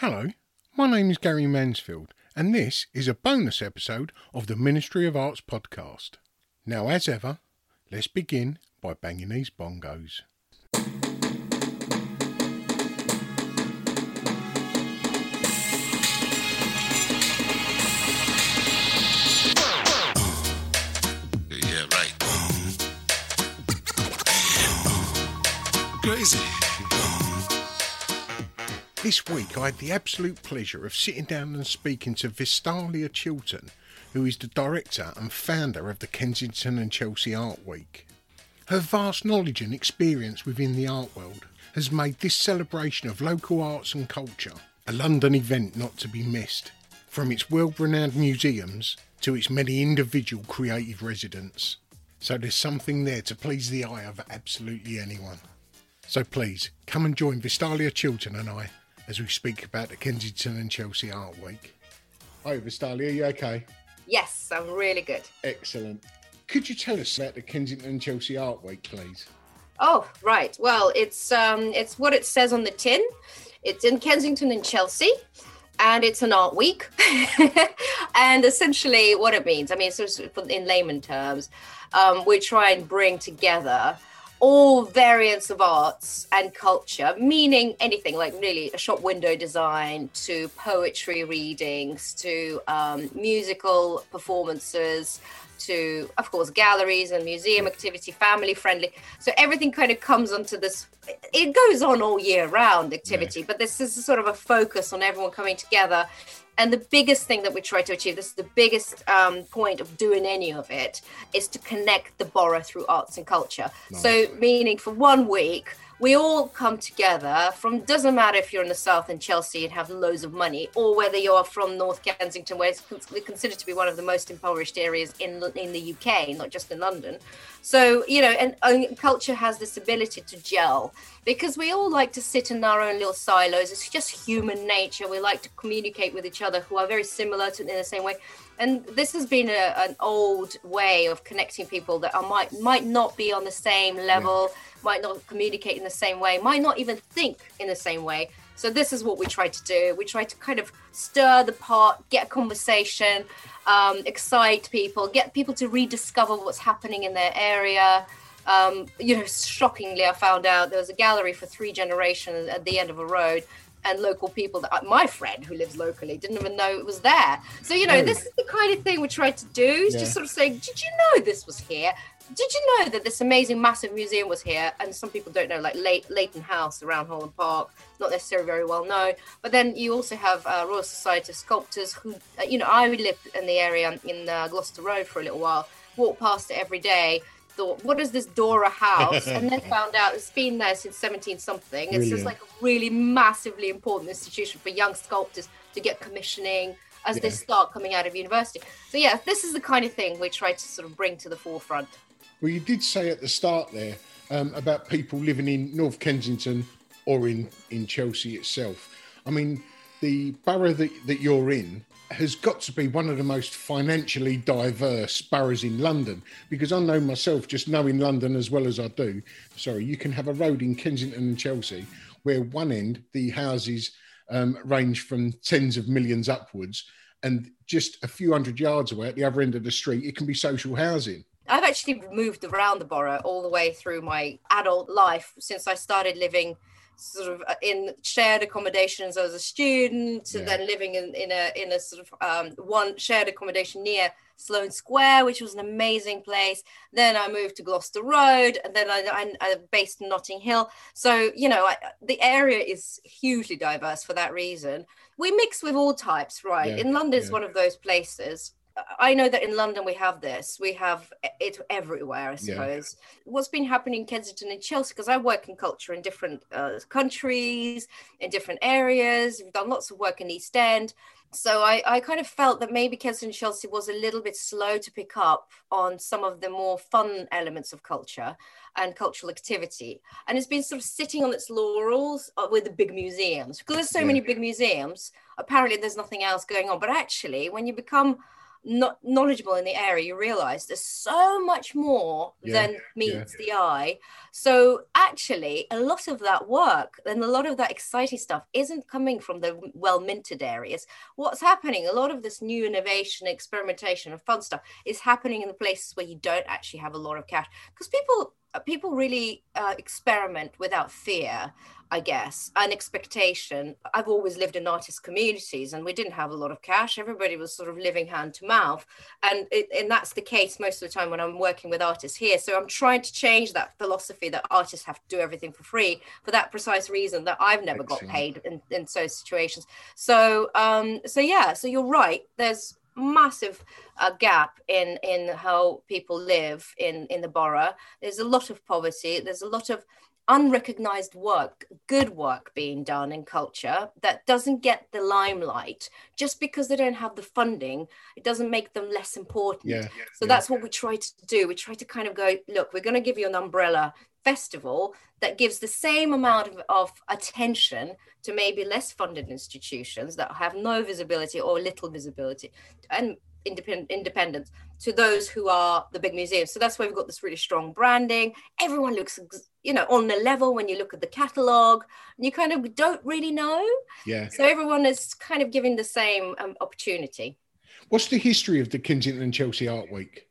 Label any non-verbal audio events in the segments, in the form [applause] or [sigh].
Hello, my name is Gary Mansfield, and this is a bonus episode of the Ministry of Arts podcast. Now, as ever, let's begin by banging these bongos. Yeah, right. Crazy. This week, I had the absolute pleasure of sitting down and speaking to Vistalia Chilton, who is the director and founder of the Kensington and Chelsea Art Week. Her vast knowledge and experience within the art world has made this celebration of local arts and culture a London event not to be missed, from its world renowned museums to its many individual creative residents. So there's something there to please the eye of absolutely anyone. So please, come and join Vistalia Chilton and I as we speak about the Kensington and Chelsea Art Week. Hi Vistalia, are you okay? Yes, I'm really good. Excellent. Could you tell us about the Kensington and Chelsea Art Week, please? Oh, right. Well, it's um, it's what it says on the tin. It's in Kensington and Chelsea, and it's an art week. [laughs] and essentially, what it means, I mean, so in layman terms, um, we try and bring together all variants of arts and culture, meaning anything like really a shop window design to poetry readings to um, musical performances to, of course, galleries and museum activity, family friendly. So everything kind of comes onto this. It goes on all year round activity, but this is sort of a focus on everyone coming together. And the biggest thing that we try to achieve, this is the biggest um, point of doing any of it, is to connect the borough through arts and culture. So, meaning for one week, we all come together from doesn't matter if you're in the south in chelsea and have loads of money or whether you're from north kensington where it's considered to be one of the most impoverished areas in in the uk not just in london. So you know and, and culture has this ability to gel because we all like to sit in our own little silos it's just human nature we like to communicate with each other who are very similar to in the same way and this has been a, an old way of connecting people that are, might might not be on the same level might not communicate in the same way, might not even think in the same way. So this is what we try to do. We try to kind of stir the pot, get a conversation, um, excite people, get people to rediscover what's happening in their area. Um, you know, shockingly, I found out there was a gallery for three generations at the end of a road, and local people that my friend who lives locally didn't even know it was there. So you know, Oh. this is the kind of thing we try to do. Is Yeah. just sort of saying, did you know this was here? Did you know that this amazing massive museum was here? And some people don't know, like Ley- Leighton House around Holland Park, not necessarily very well known. But then you also have uh, Royal Society of Sculptors, who, uh, you know, I lived in the area in uh, Gloucester Road for a little while, walked past it every day. Thought, what is this Dora house? and then [laughs] found out it's been there since 17 something. It's just like a really massively important institution for young sculptors to get commissioning as they start coming out of university. So yeah, this is the kind of thing we try to sort of bring to the forefront. Well, you did say at the start there um, about people living in North Kensington or in in Chelsea itself. I mean, the borough that, that you're in has got to be one of the most financially diverse boroughs in London because I know myself, just knowing London as well as I do. Sorry, you can have a road in Kensington and Chelsea where one end the houses um, range from tens of millions upwards, and just a few hundred yards away at the other end of the street, it can be social housing. I've actually moved around the borough all the way through my adult life since I started living sort of uh, in shared accommodations as a student yeah. then living in, in a in a sort of um, one shared accommodation near Sloane Square, which was an amazing place. Then I moved to Gloucester Road, and then I, I, I based in Notting Hill. So you know, I, the area is hugely diverse for that reason. We mix with all types, right? Yeah, in London, is one of those places I know that in London we have this. We have it everywhere, I suppose. Yeah. What's been happening in Kensington and Chelsea? Because I work in culture in different uh, countries, in different areas. We've done lots of work in East End. So I, I kind of felt that maybe Kensington and Chelsea was a little bit slow to pick up on some of the more fun elements of culture and cultural activity. And it's been sort of sitting on its laurels uh, with the big museums. Because there's so yeah. many big museums, apparently there's nothing else going on. But actually, when you become not knowledgeable in the area, you realize there's so much more yeah, than meets yeah. the eye. So actually, a lot of that work and a lot of that exciting stuff isn't coming from the well minted areas. What's happening? A lot of this new innovation, experimentation, and fun stuff is happening in the places where you don't actually have a lot of cash because people people really uh, experiment without fear I guess, an expectation. I've always lived in artist communities and we didn't have a lot of cash. Everybody was sort of living hand to mouth. And, it, and that's the case most of the time when I'm working with artists here. So I'm trying to change that philosophy that artists have to do everything for free for that precise reason that I've never Excellent. got paid in, in those situations. So, um, so yeah, so you're right. There's massive uh, gap in in how people live in in the borough there's a lot of poverty there's a lot of unrecognized work, good work being done in culture that doesn't get the limelight just because they don't have the funding. It doesn't make them less important. Yeah, so yeah. that's what we try to do. We try to kind of go, look, we're going to give you an umbrella festival that gives the same amount of, of attention to maybe less funded institutions that have no visibility or little visibility and independent independence to those who are the big museums. So that's why we've got this really strong branding. Everyone looks, you know, on the level when you look at the catalog. You kind of don't really know. Yeah. So everyone is kind of given the same um, opportunity. What's the history of the Kensington and Chelsea Art Week?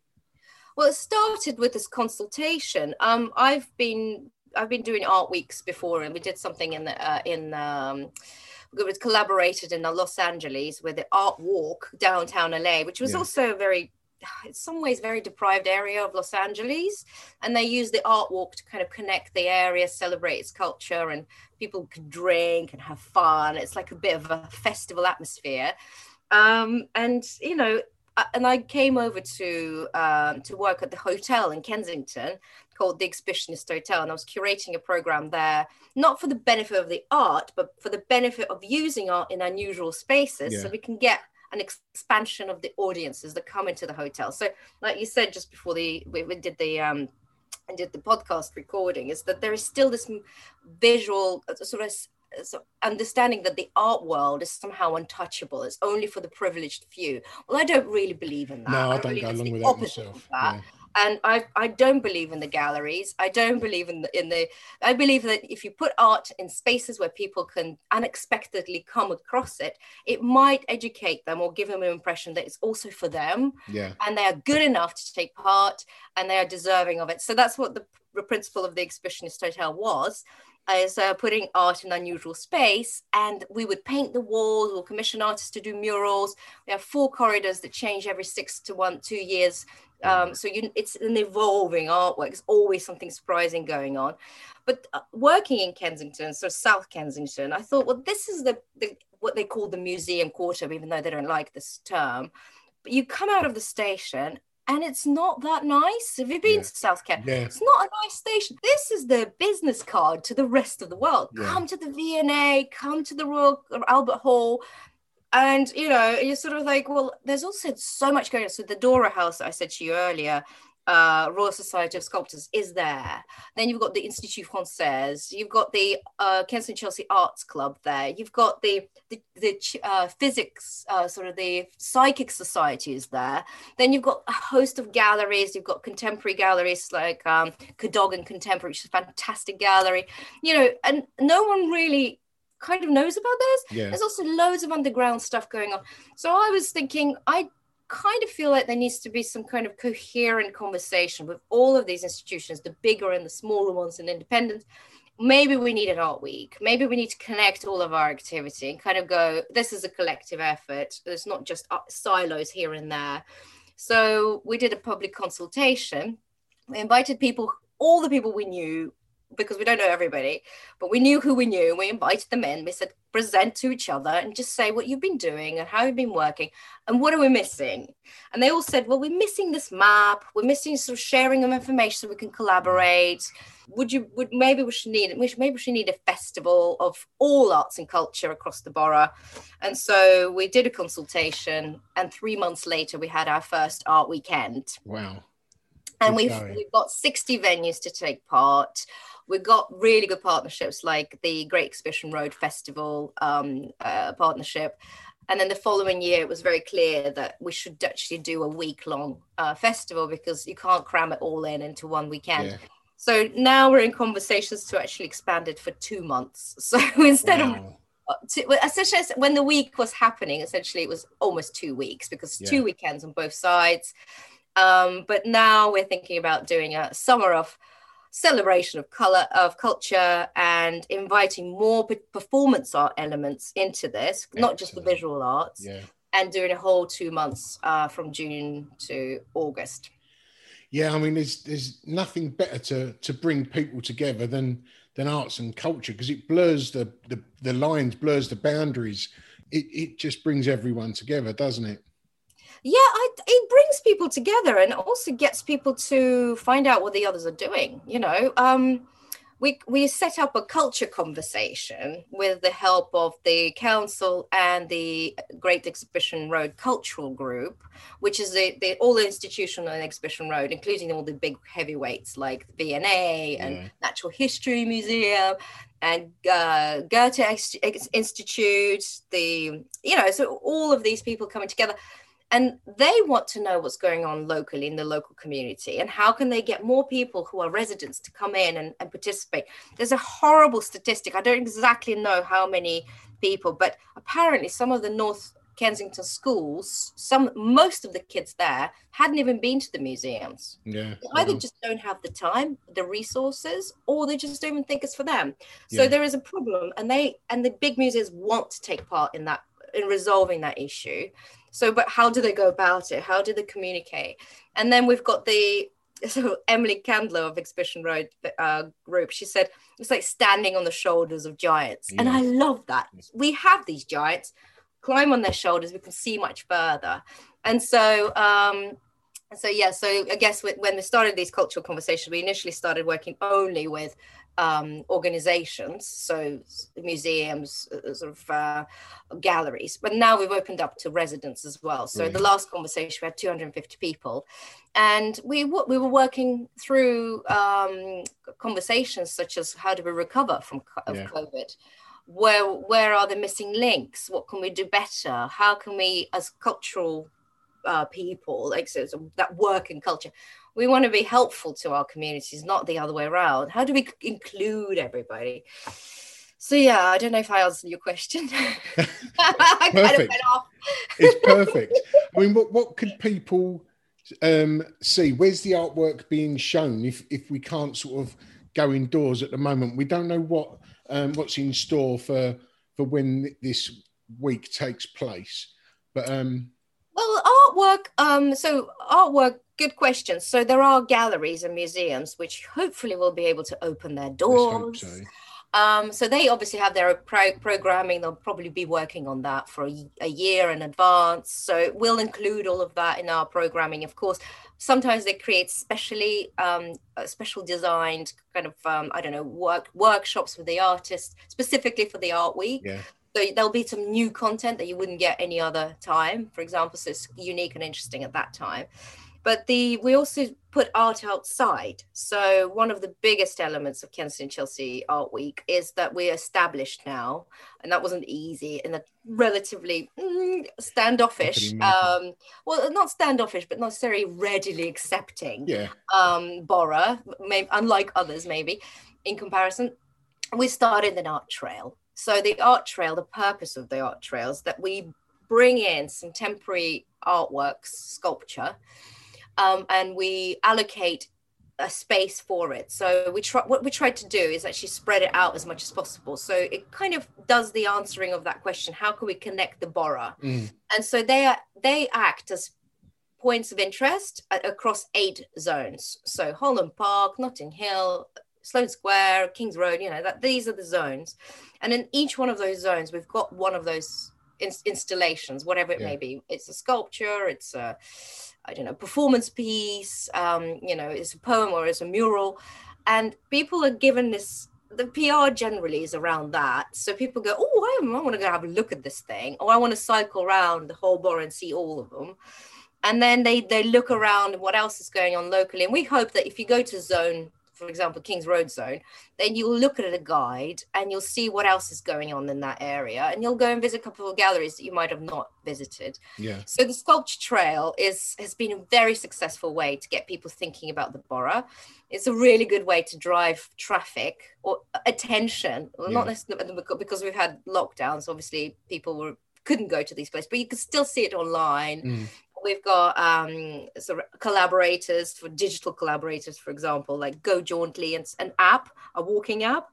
Well, it started with this consultation. Um, I've been I've been doing art weeks before, and we did something in the uh, in. Um, was collaborated in Los Angeles with the Art Walk downtown LA, which was yeah. also a very in some ways very deprived area of Los Angeles. And they use the art walk to kind of connect the area, celebrate its culture, and people can drink and have fun. It's like a bit of a festival atmosphere. Um, and you know, and I came over to um, to work at the hotel in Kensington called the Exhibitionist Hotel, and I was curating a program there, not for the benefit of the art, but for the benefit of using art in unusual spaces, yeah. so we can get an expansion of the audiences that come into the hotel. So, like you said just before the we, we did the um, and did the podcast recording, is that there is still this visual uh, sort of so understanding that the art world is somehow untouchable. It's only for the privileged few. Well i don't really believe in that. No i, I don't go along with that myself. that. Yeah and I, I don't believe in the galleries. I don't believe in the, in the. I believe that if you put art in spaces where people can unexpectedly come across it, it might educate them or give them an impression that it's also for them. Yeah. And they are good enough to take part, and they are deserving of it. So that's what the, the principle of the exhibitionist hotel was is uh, putting art in unusual space and we would paint the walls or commission artists to do murals we have four corridors that change every six to one two years um, so you, it's an evolving artwork. There's always something surprising going on. But uh, working in Kensington, so South Kensington, I thought, well, this is the, the what they call the museum quarter, even though they don't like this term. But you come out of the station and it's not that nice. Have you been yeah. to South Kent? Yeah. It's not a nice station. This is the business card to the rest of the world. Yeah. Come to the V&A, come to the Royal Albert Hall, and you know you're sort of like well there's also so much going on so the dora house that i said to you earlier uh, Royal Society of Sculptors is there. Then you've got the Institut Français. You've got the uh, Kensington Chelsea Arts Club there. You've got the the, the uh, physics, uh, sort of the psychic society is there. Then you've got a host of galleries. You've got contemporary galleries like um, Cadogan Contemporary, which is a fantastic gallery. You know, and no one really kind of knows about this. Yeah. There's also loads of underground stuff going on. So I was thinking, I kind of feel like there needs to be some kind of coherent conversation with all of these institutions, the bigger and the smaller ones and independent. Maybe we need an art week. Maybe we need to connect all of our activity and kind of go, this is a collective effort. There's not just uh, silos here and there. So we did a public consultation. We invited people, all the people we knew, because we don't know everybody, but we knew who we knew. We invited them in. We said, present to each other and just say what you've been doing and how you've been working and what are we missing. And they all said, well, we're missing this map. We're missing sort of sharing of information so we can collaborate. Would you? Would maybe we should need? We should, maybe we should need a festival of all arts and culture across the borough. And so we did a consultation, and three months later, we had our first art weekend Wow. and we've, we've got 60 venues to take part we've got really good partnerships like the great exhibition road festival um, uh, partnership and then the following year it was very clear that we should actually do a week long uh, festival because you can't cram it all in into one weekend Yeah. so now we're in conversations to actually expand it for two months [laughs] so instead of Wow. uh, to, essentially when the week was happening essentially it was almost two weeks because Yeah. two weekends on both sides um, but now we're thinking about doing a summer of celebration of color of culture and inviting more performance art elements into this not just the visual arts Yeah. and doing a whole two months uh, from june to august Yeah, I mean, there's there's nothing better to to bring people together than than arts and culture because it blurs the, the the lines, blurs the boundaries. It it just brings everyone together, doesn't it? Yeah I, it brings people together and also gets people to find out what the others are doing you know um we we set up a culture conversation with the help of the council and the great exhibition road cultural group which is the, the all the institutional on exhibition road including all the big heavyweights like the V&A and Yeah. natural history museum and uh, goethe institute the you know so all of these people coming together and they want to know what's going on locally in the local community and how can they get more people who are residents to come in and, and participate there's a horrible statistic i don't exactly know how many people but apparently some of the north kensington schools some most of the kids there hadn't even been to the museums Yeah. they either Um, just don't have the time the resources or they just don't even think it's for them so Yeah. there is a problem and they and the big museums want to take part in that in resolving that issue. So but how do they go about it? How do they communicate? And then we've got the [laughs] so emily candler of exhibition road uh, group she said it's like standing on the shoulders of giants. And i love that. We have these giants. Climb on their shoulders we can see much further. And so um so yeah so i guess when we started these cultural conversations we initially started working only with um, organizations so museums uh, sort of uh, galleries. But now we've opened up to residents as well. So the last conversation we had 250 people. And we w- we were working through um, conversations such as how do we recover from co- of Yeah. covid? Where where are the missing links? What can we do better? How can we as cultural uh, people like so, so that work in culture we want to be helpful to our communities not the other way around how do we include everybody so yeah i don't know if i answered your question [laughs] I kind of Perfect. went off. it's [laughs] perfect. I mean, what what could people um, see? Where's the artwork being shown? If if we can't sort of go indoors at the moment, we don't know what um, what's in store for for when this week takes place. But um, Well, artwork. Um, so artwork. Good question. So there are galleries and museums which hopefully will be able to open their doors. so. Um, so they obviously have their pro- programming. They'll probably be working on that for a year in advance. So we'll include all of that in our programming. Of course, sometimes they create specially um, uh, special designed kind of um, I don't know work workshops with the artist specifically for the art week. Yeah. So there'll be some new content that you wouldn't get any other time, for example. So it's unique and interesting at that time. but the we also put art outside. So one of the biggest elements of Kensington Chelsea Art Week is that we're established now, and that wasn't easy in a relatively mm, standoffish, um, well, not standoffish, but not necessarily readily accepting Yeah. um, borough, maybe, unlike others maybe in comparison. We started an art trail. So the art trail, the purpose of the art trail is that we bring in some temporary artworks, sculpture, um, and we allocate a space for it. So we try what we tried to do is actually spread it out as much as possible. So it kind of does the answering of that question: How can we connect the borough? Mm. And so they are they act as points of interest across eight zones. So Holland Park, Notting Hill, Sloane Square, Kings Road. You know that these are the zones, and in each one of those zones, we've got one of those ins- installations, whatever it Yeah. may be. It's a sculpture. It's a I don't know, performance piece, um, you know, it's a poem or it's a mural. And people are given this, the PR generally is around that. So people go, oh, I, I want to go have a look at this thing, or I want to cycle around the whole borough and see all of them. And then they, they look around what else is going on locally. And we hope that if you go to zone, for example, Kings Road zone, then you'll look at a guide and you'll see what else is going on in that area. And you'll go and visit a couple of galleries that you might have not visited. Yeah. So the sculpture trail is has been a very successful way to get people thinking about the borough. It's a really good way to drive traffic or attention. Well, Not necessarily because we've had lockdowns. Obviously, people were couldn't go to these places, but you could still see it online. Mm. We've got um, sort of collaborators for digital collaborators, for example, like Go Jauntly and an app, a walking app,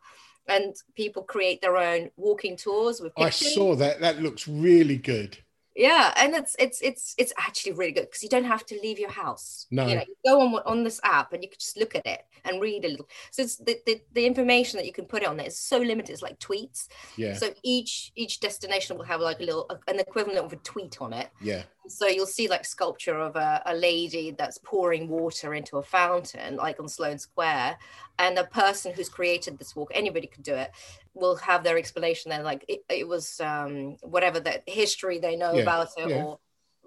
and people create their own walking tours with I saw that. That looks really good. Yeah, and it's it's it's it's actually really good because you don't have to leave your house. No. you know, you go on on this app and you can just look at it and read a little. So it's the, the the information that you can put on there is so limited. It's like tweets. Yeah. So each each destination will have like a little an equivalent of a tweet on it. Yeah. So you'll see like sculpture of a, a lady that's pouring water into a fountain, like on Sloane Square, and the person who's created this walk, anybody could do it, will have their explanation there, like it, it was um, whatever the history they know Yeah, about it yeah. or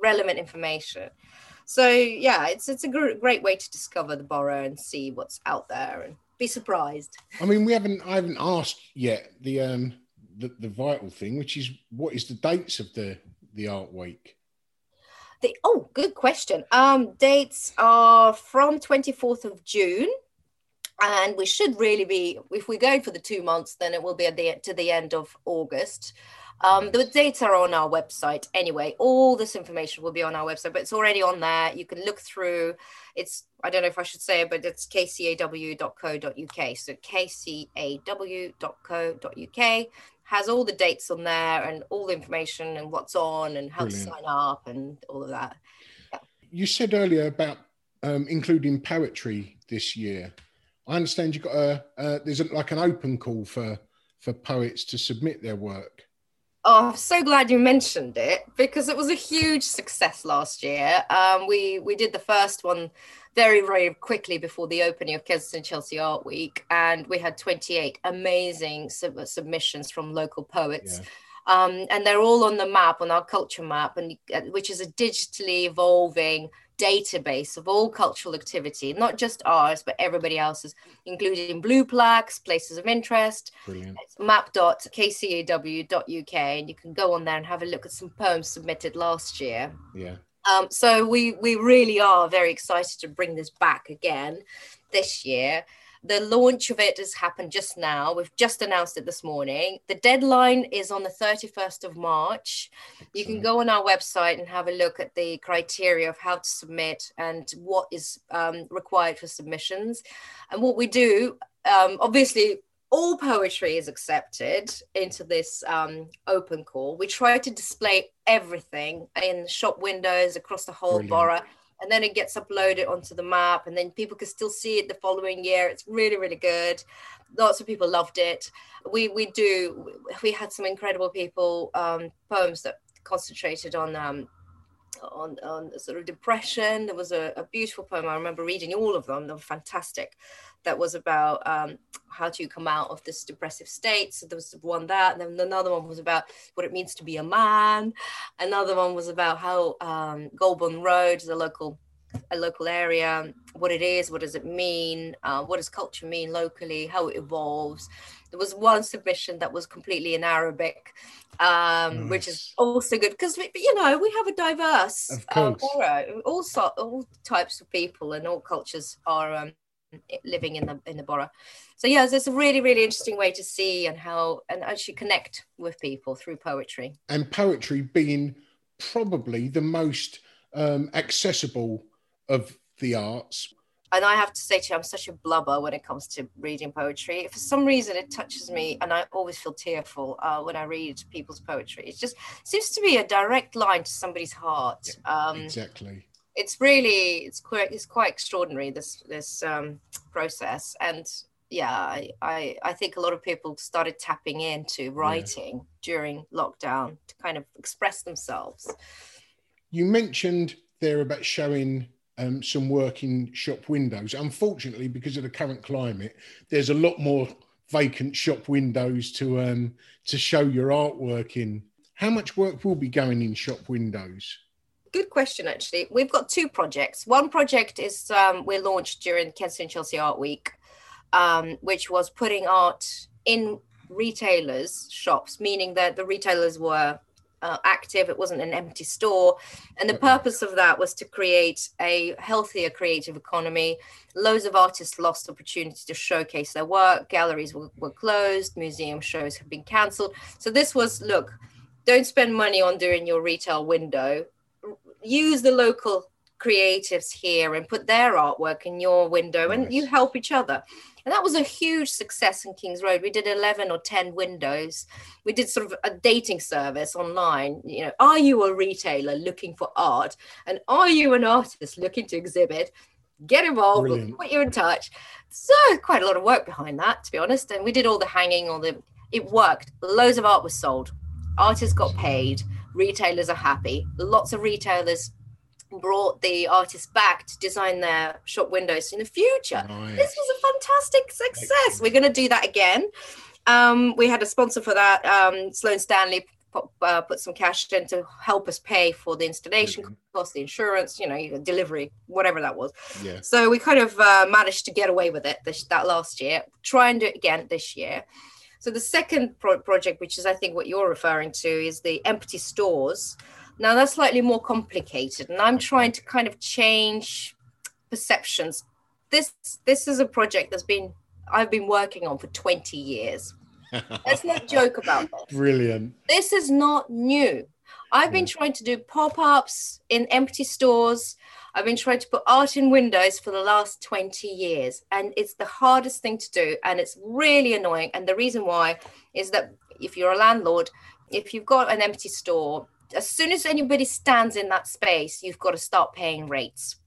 relevant information. So yeah, it's it's a gr- great way to discover the borough and see what's out there and be surprised. I mean, we haven't. I haven't asked yet the um the, the vital thing, which is what is the dates of the the art week? The, oh, good question. Um, dates are from 24th of June, and we should really be, if we're going for the two months, then it will be at the to the end of August. Um, the dates are on our website anyway. All this information will be on our website, but it's already on there. You can look through. It's I don't know if I should say it, but it's kcaw.co.uk. So kcaw.co.uk has all the dates on there and all the information and what's on and how Brilliant. to sign up and all of that. You said earlier about um, including poetry this year. I understand you got a uh, there's a, like an open call for for poets to submit their work. Oh, I'm so glad you mentioned it because it was a huge success last year. Um, we we did the first one very very quickly before the opening of Kensington Chelsea Art Week, and we had 28 amazing sub- submissions from local poets. Um, and they're all on the map on our culture map, and uh, which is a digitally evolving database of all cultural activity, not just ours but everybody else's, including blue plaques, places of interest, Brilliant. map.kcaw.uk and you can go on there and have a look at some poems submitted last year. Yeah. Um, so we we really are very excited to bring this back again this year. The launch of it has happened just now. We've just announced it this morning. The deadline is on the 31st of March. You can go on our website and have a look at the criteria of how to submit and what is um, required for submissions. And what we do, um, obviously, all poetry is accepted into this um, open call. We try to display everything in shop windows across the whole Brilliant. borough, and then it gets uploaded onto the map, and then people can still see it the following year. It's really, really good. Lots of people loved it. We we do. We had some incredible people um, poems that concentrated on um, on, on sort of depression. There was a, a beautiful poem. I remember reading all of them. They were fantastic. That was about um, how to come out of this depressive state. So there was one that, and then another one was about what it means to be a man. Another one was about how um, Golborne Road, the local a local area, what it is, what does it mean, uh, what does culture mean locally, how it evolves. There was one submission that was completely in Arabic, um, nice. which is also good because you know we have a diverse uh, borough. All so, all types of people and all cultures are um, living in the in the borough. So yeah, it's a really really interesting way to see and how and actually connect with people through poetry. And poetry being probably the most um, accessible of the arts. And I have to say to you, I'm such a blubber when it comes to reading poetry. For some reason, it touches me, and I always feel tearful uh, when I read people's poetry. It just seems to be a direct line to somebody's heart. Um, exactly it's really it's quite it's quite extraordinary this this um, process and yeah I, I, I think a lot of people started tapping into writing yeah. during lockdown to kind of express themselves you mentioned there about showing um, some work in shop windows. Unfortunately because of the current climate there's a lot more vacant shop windows to um to show your artwork in. How much work will be going in shop windows? Good question actually. We've got two projects. One project is um, we launched during kensington chelsea art week um, which was putting art in retailers shops meaning that the retailers were uh, active it wasn't an empty store. And the purpose of that was to create a healthier creative economy. Loads of artists lost opportunity to showcase their work. Galleries were, were closed. Museum shows have been cancelled. So this was look don't spend money on doing your retail window. Use the local creatives here and put their artwork in your window nice. and you help each other and that was a huge success in kings road. We did 11 or 10 windows. We did sort of a dating service online you know are you a retailer looking for art? And are you an artist looking to exhibit? Get involved we'll put you in touch. So quite a lot of work behind that to be honest. And we did all the hanging all the it worked. Loads of art was sold. Artists got paid. Retailers are happy. Lots of retailers brought the artists back to design their shop windows in the future. Nice. This was a fantastic success. Excellent. We're going to do that again. Um, we had a sponsor for that. Um, Sloane Stanley put, uh, put, some cash in to help us pay for the installation mm-hmm. cost, the insurance, you know, delivery, whatever that was. Yeah. So we kind of uh, managed to get away with it this, that last year. Try and do it again this year. So the second pro- project, which is I think what you're referring to, is the empty stores. Now that's slightly more complicated, and I'm trying to kind of change perceptions. This this is a project that's been I've been working on for 20 years. [laughs] Let's not joke about this. Brilliant. This is not new. I've been trying to do pop-ups in empty stores. I've been trying to put art in windows for the last 20 years, and it's the hardest thing to do, and it's really annoying. And the reason why is that if you're a landlord, if you've got an empty store, as soon as anybody stands in that space, you've got to start paying rates.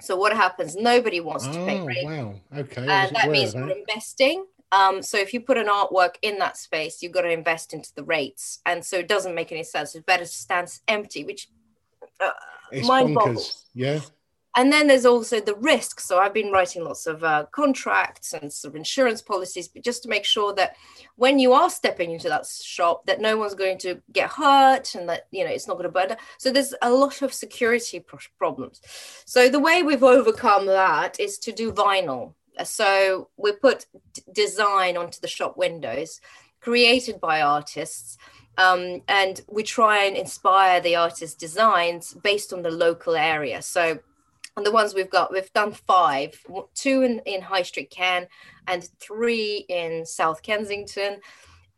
So what happens? Nobody wants oh, to pay oh, rates. Wow. Okay. And that means we're investing. Um, so if you put an artwork in that space, you've got to invest into the rates, and so it doesn't make any sense. It's better to stand empty, which uh, mind boggles. Yeah. And then there's also the risk. So I've been writing lots of uh, contracts and sort of insurance policies, but just to make sure that when you are stepping into that shop, that no one's going to get hurt and that you know it's not going to burn. So there's a lot of security pro- problems. So the way we've overcome that is to do vinyl. So we put d- design onto the shop windows, created by artists um, and we try and inspire the artist's designs based on the local area. So, on the ones we've got, we've done five, two in, in High Street Ken and three in South Kensington.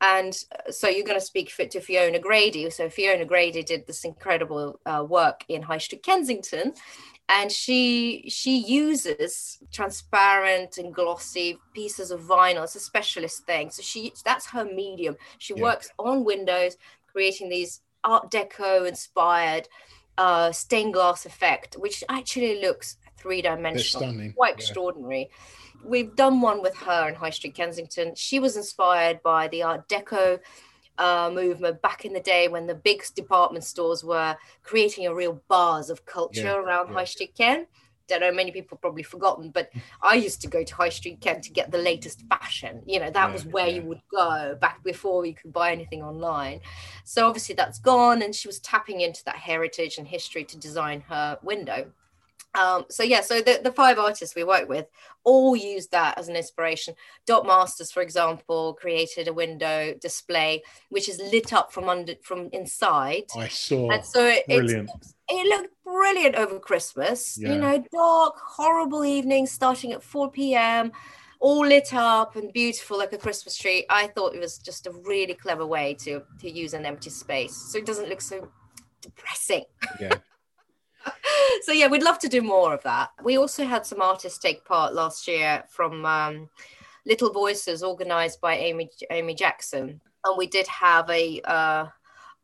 And uh, so you're going to speak to Fiona Grady. So Fiona Grady did this incredible uh, work in High Street Kensington, and she she uses transparent and glossy pieces of vinyl it's a specialist thing so she that's her medium she yeah. works on windows creating these art deco inspired uh, stained glass effect which actually looks three-dimensional quite yeah. extraordinary we've done one with her in high street kensington she was inspired by the art deco uh, movement back in the day when the big department stores were creating a real buzz of culture yeah, around yeah. High Street Ken. Don't know, many people probably forgotten, but I used to go to High Street Ken to get the latest fashion. You know, that yeah, was where you would go back before you could buy anything online. So obviously that's gone, and she was tapping into that heritage and history to design her window. Um, so yeah, so the, the five artists we work with all use that as an inspiration. Dot Masters, for example, created a window display which is lit up from under from inside. I saw. And so it, it, it looked brilliant over Christmas. Yeah. You know, dark, horrible evening starting at 4 p.m., all lit up and beautiful like a Christmas tree. I thought it was just a really clever way to to use an empty space so it doesn't look so depressing. Yeah. So yeah, we'd love to do more of that. We also had some artists take part last year from um, Little Voices, organised by Amy Amy Jackson, and we did have a uh,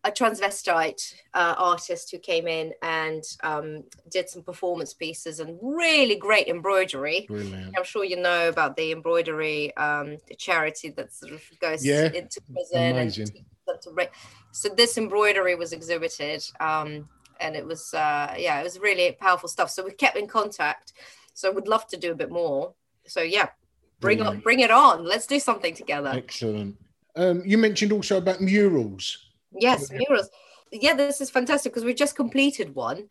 a transvestite uh, artist who came in and um, did some performance pieces and really great embroidery. Brilliant. I'm sure you know about the embroidery um, charity that sort of goes Yeah, into prison. amazing. And teaches them to ra- so this embroidery was exhibited, um, and it was uh, yeah, it was really powerful stuff. So we kept in contact. So we'd love to do a bit more. So yeah, bring on, bring it on. Let's do something together. Excellent. Um, you mentioned also about murals. Yes, murals. Yeah, this is fantastic because we've just completed one.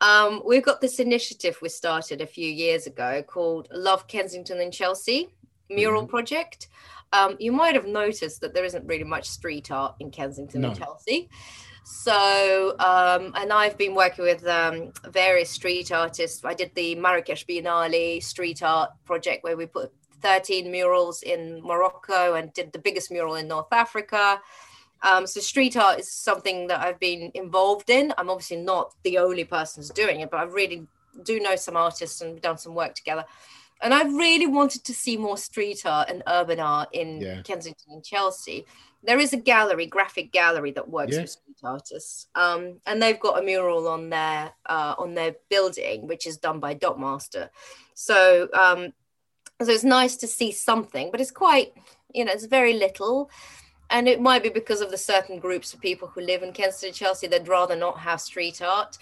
Um, we've got this initiative we started a few years ago called Love Kensington and Chelsea Mural Project. Um, you might have noticed that there isn't really much street art in Kensington and Chelsea. So, um, and I've been working with um, various street artists. I did the Marrakesh Biennale street art project where we put 13 murals in Morocco and did the biggest mural in North Africa. Um, so street art is something that I've been involved in. I'm obviously not the only person who's doing it, but I really do know some artists and done some work together. And I really wanted to see more street art and urban art in Yeah. Kensington and Chelsea. There is a gallery, graphic gallery, that works Yeah. with street artists, um, and they've got a mural on their uh, on their building, which is done by Dot Master. So, um, so it's nice to see something, but it's quite, you know, it's very little and it might be because of the certain groups of people who live in Kensington, and Chelsea, they'd rather not have street art.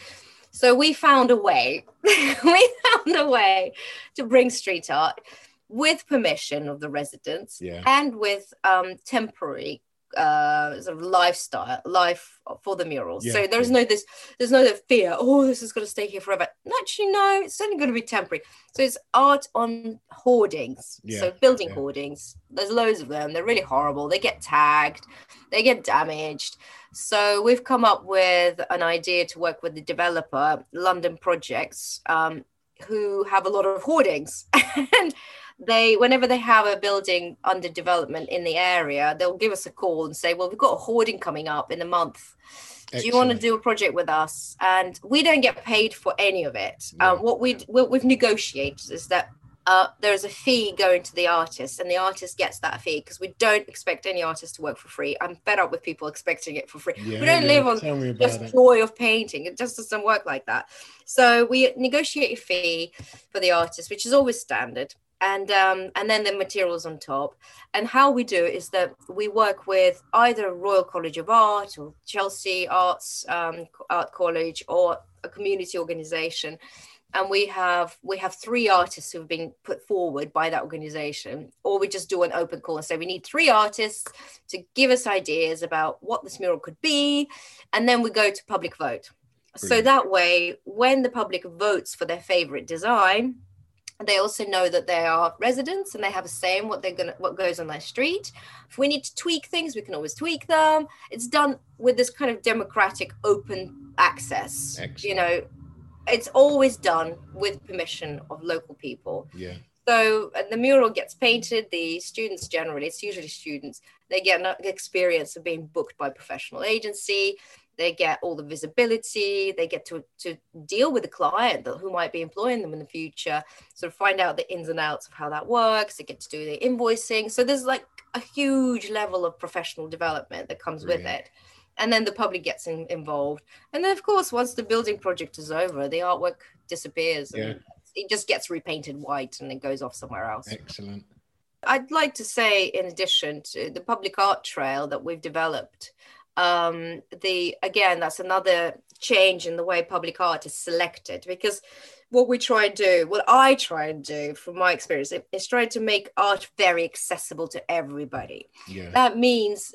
So we found a way. [laughs] we found a way to bring street art with permission of the residents Yeah. and with um, temporary uh, sort of lifestyle life for the murals. Yeah, so there's no this there's no that fear. Oh, this is going to stay here forever. Actually, no, it's only going to be temporary. So it's art on hoardings. Yeah, So building yeah. hoardings. There's loads of them. They're really horrible. They get tagged, they get damaged. So we've come up with an idea to work with the developer, London Projects, um, who have a lot of hoardings. [laughs] and they, whenever they have a building under development in the area, they'll give us a call and say, "Well, we've got a hoarding coming up in a month. Do you want to do a project with us?" And we don't get paid for any of it. Yeah. Um, what we we've negotiated is that uh, there's a fee going to the artist, and the artist gets that fee because we don't expect any artist to work for free. I'm fed up with people expecting it for free. Yeah, we don't yeah, live on just it. joy of painting. It just doesn't work like that. So we negotiate a fee for the artist, which is always standard. And um, and then the materials on top. And how we do it is that we work with either Royal College of Art or Chelsea Arts um, Art College or a community organization. And we have we have three artists who've been put forward by that organization, or we just do an open call and say we need three artists to give us ideas about what this mural could be, and then we go to public vote. So that way, when the public votes for their favorite design, they also know that they are residents and they have a say in what they're gonna what goes on their street. If we need to tweak things, we can always tweak them. It's done with this kind of democratic, open access. You know, it's always done with permission of local people. Yeah. So the mural gets painted. The students generally, it's usually students, they get an experience of being booked by a professional agency. They get all the visibility. They get to to deal with the client that, who might be employing them in the future. Sort of find out the ins and outs of how that works. They get to do the invoicing. So there's like a huge level of professional development that comes with it. And then the public gets in, involved. And then, of course, once the building project is over, the artwork disappears. And Yeah. it just gets repainted white and it goes off somewhere else. Excellent. I'd like to say, in addition to the public art trail that we've developed, um, the again, that's another change in the way public art is selected because what we try and do, what I try and do from my experience, is try to make art very accessible to everybody. Yeah. That means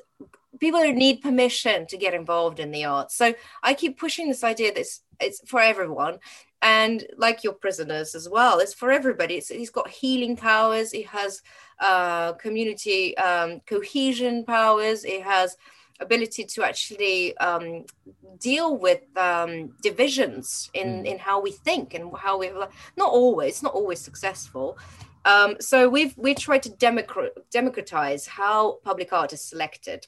people don't need permission to get involved in the arts. So I keep pushing this idea that it's, it's for everyone. and like your prisoners as well it's for everybody it's, he's got healing powers it has uh, community um, cohesion powers it has ability to actually um, deal with um, divisions in mm. in how we think and how we not always not always successful um, so we've we tried to democratize how public art is selected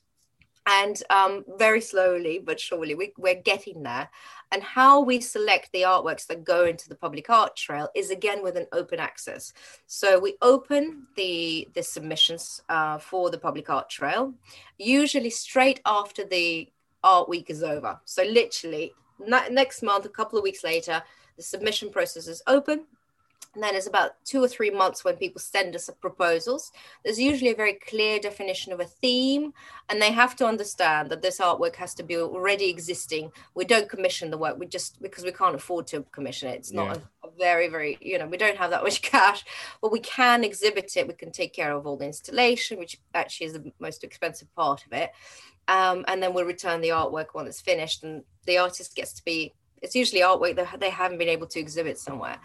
and um, very slowly but surely we, we're getting there. And how we select the artworks that go into the public art trail is again with an open access. So we open the the submissions uh, for the public art trail usually straight after the art week is over. So literally next month a couple of weeks later the submission process is open and then it's about two or three months when people send us proposals. There's usually a very clear definition of a theme, and they have to understand that this artwork has to be already existing. We don't commission the work, we just because we can't afford to commission it. It's not a, a, very, very, you know, we don't have that much [laughs] cash, but we can exhibit it. We can take care of all the installation, which actually is the most expensive part of it. Um, and then we'll return the artwork when it's finished, and the artist gets to be. It's usually artwork that they haven't been able to exhibit somewhere.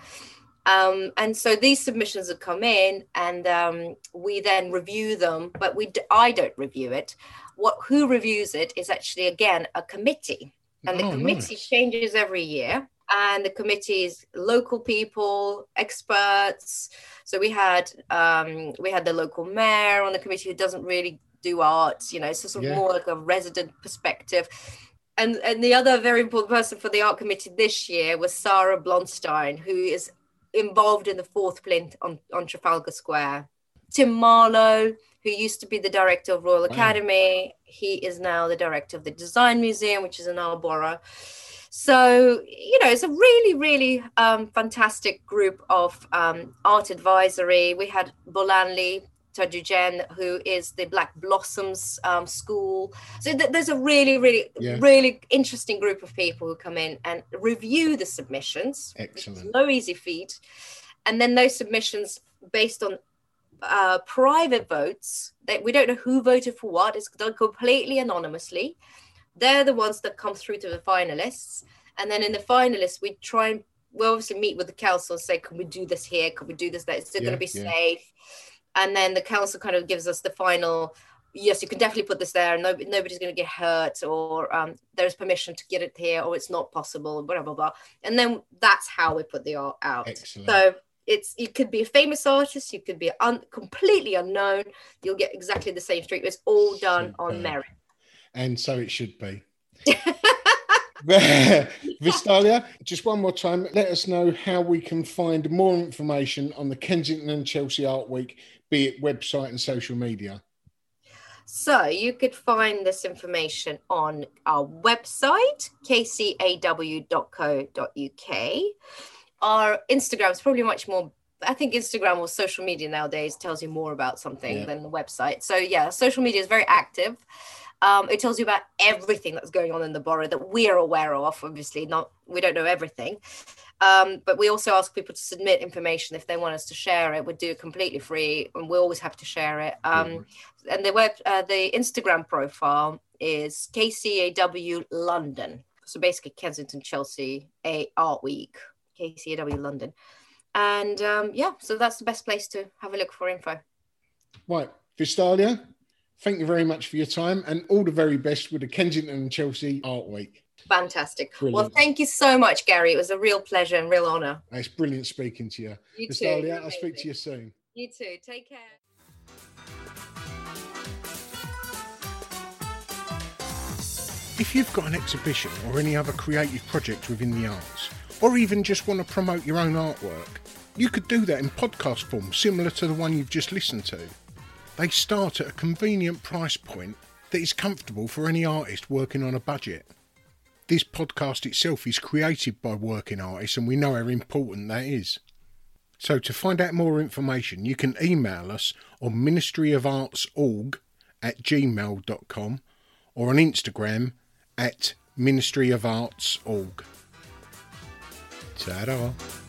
Um, and so these submissions have come in, and um, we then review them. But we, d- I don't review it. What who reviews it is actually again a committee, and the oh, committee nice. changes every year. And the committee is local people, experts. So we had um, we had the local mayor on the committee who doesn't really do art. You know, it's sort of yeah. more like a resident perspective and and the other very important person for the art committee this year was Sarah Blonstein, who is involved in the fourth plinth on, on Trafalgar Square. Tim Marlow, who used to be the director of Royal wow. Academy, he is now the director of the Design Museum, which is in Arborough. So, you know, it's a really, really um, fantastic group of um, art advisory. We had Bolanle Tajudeen, who is the Black Blossoms um, School. So th- there's a really, really, yeah. really interesting group of people who come in and review the submissions. Excellent. No easy feat. And then those submissions, based on uh, private votes, that we don't know who voted for what, it's done completely anonymously. They're the ones that come through to the finalists. And then in the finalists, we try and we obviously meet with the council and say, can we do this here? Can we do this? there? Is it yeah, going to be yeah. safe and then the council kind of gives us the final yes you can definitely put this there. No, nobody's going to get hurt or um, there's permission to get it here or it's not possible blah blah blah. And then that's how we put the art out. Excellent. so it's you could be a famous artist you could be un, completely unknown you'll get exactly the same treatment it's all done Super. on merit. And so it should be. [laughs] [laughs] Vistalia, just one more time, let us know how we can find more information on the Kensington and Chelsea Art Week be it website and social media? So you could find this information on our website, kcaw.co.uk. Our Instagram is probably much more. I think Instagram or social media nowadays tells you more about something yeah. than the website. So yeah, social media is very active. Um, it tells you about everything that's going on in the borough that we are aware of. Obviously, not we don't know everything, um, but we also ask people to submit information if they want us to share it. We do it completely free, and we're always have to share it. Um, mm-hmm. And the web, uh, the Instagram profile is KCAW London. So basically, Kensington Chelsea A Art Week, KCAW London, and um, yeah, so that's the best place to have a look for info. Right, Vistalia, thank you very much for your time, and all the very best with the Kensington and Chelsea Art Week. Fantastic. Brilliant. Well, thank you so much, Gary. It was a real pleasure and real honor. It's brilliant speaking to you. You too. I'll speak to you soon. You too. Take care. If you've got an exhibition or any other creative project within the arts, or even just want to promote your own artwork, you could do that in podcast form similar to the one you've just listened to. They start at a convenient price point that is comfortable for any artist working on a budget. This podcast itself is created by working artists, and we know how important that is. So, to find out more information, you can email us on ministryofartsorg at gmail.com or on Instagram at ministryofartsorg. Ta-da!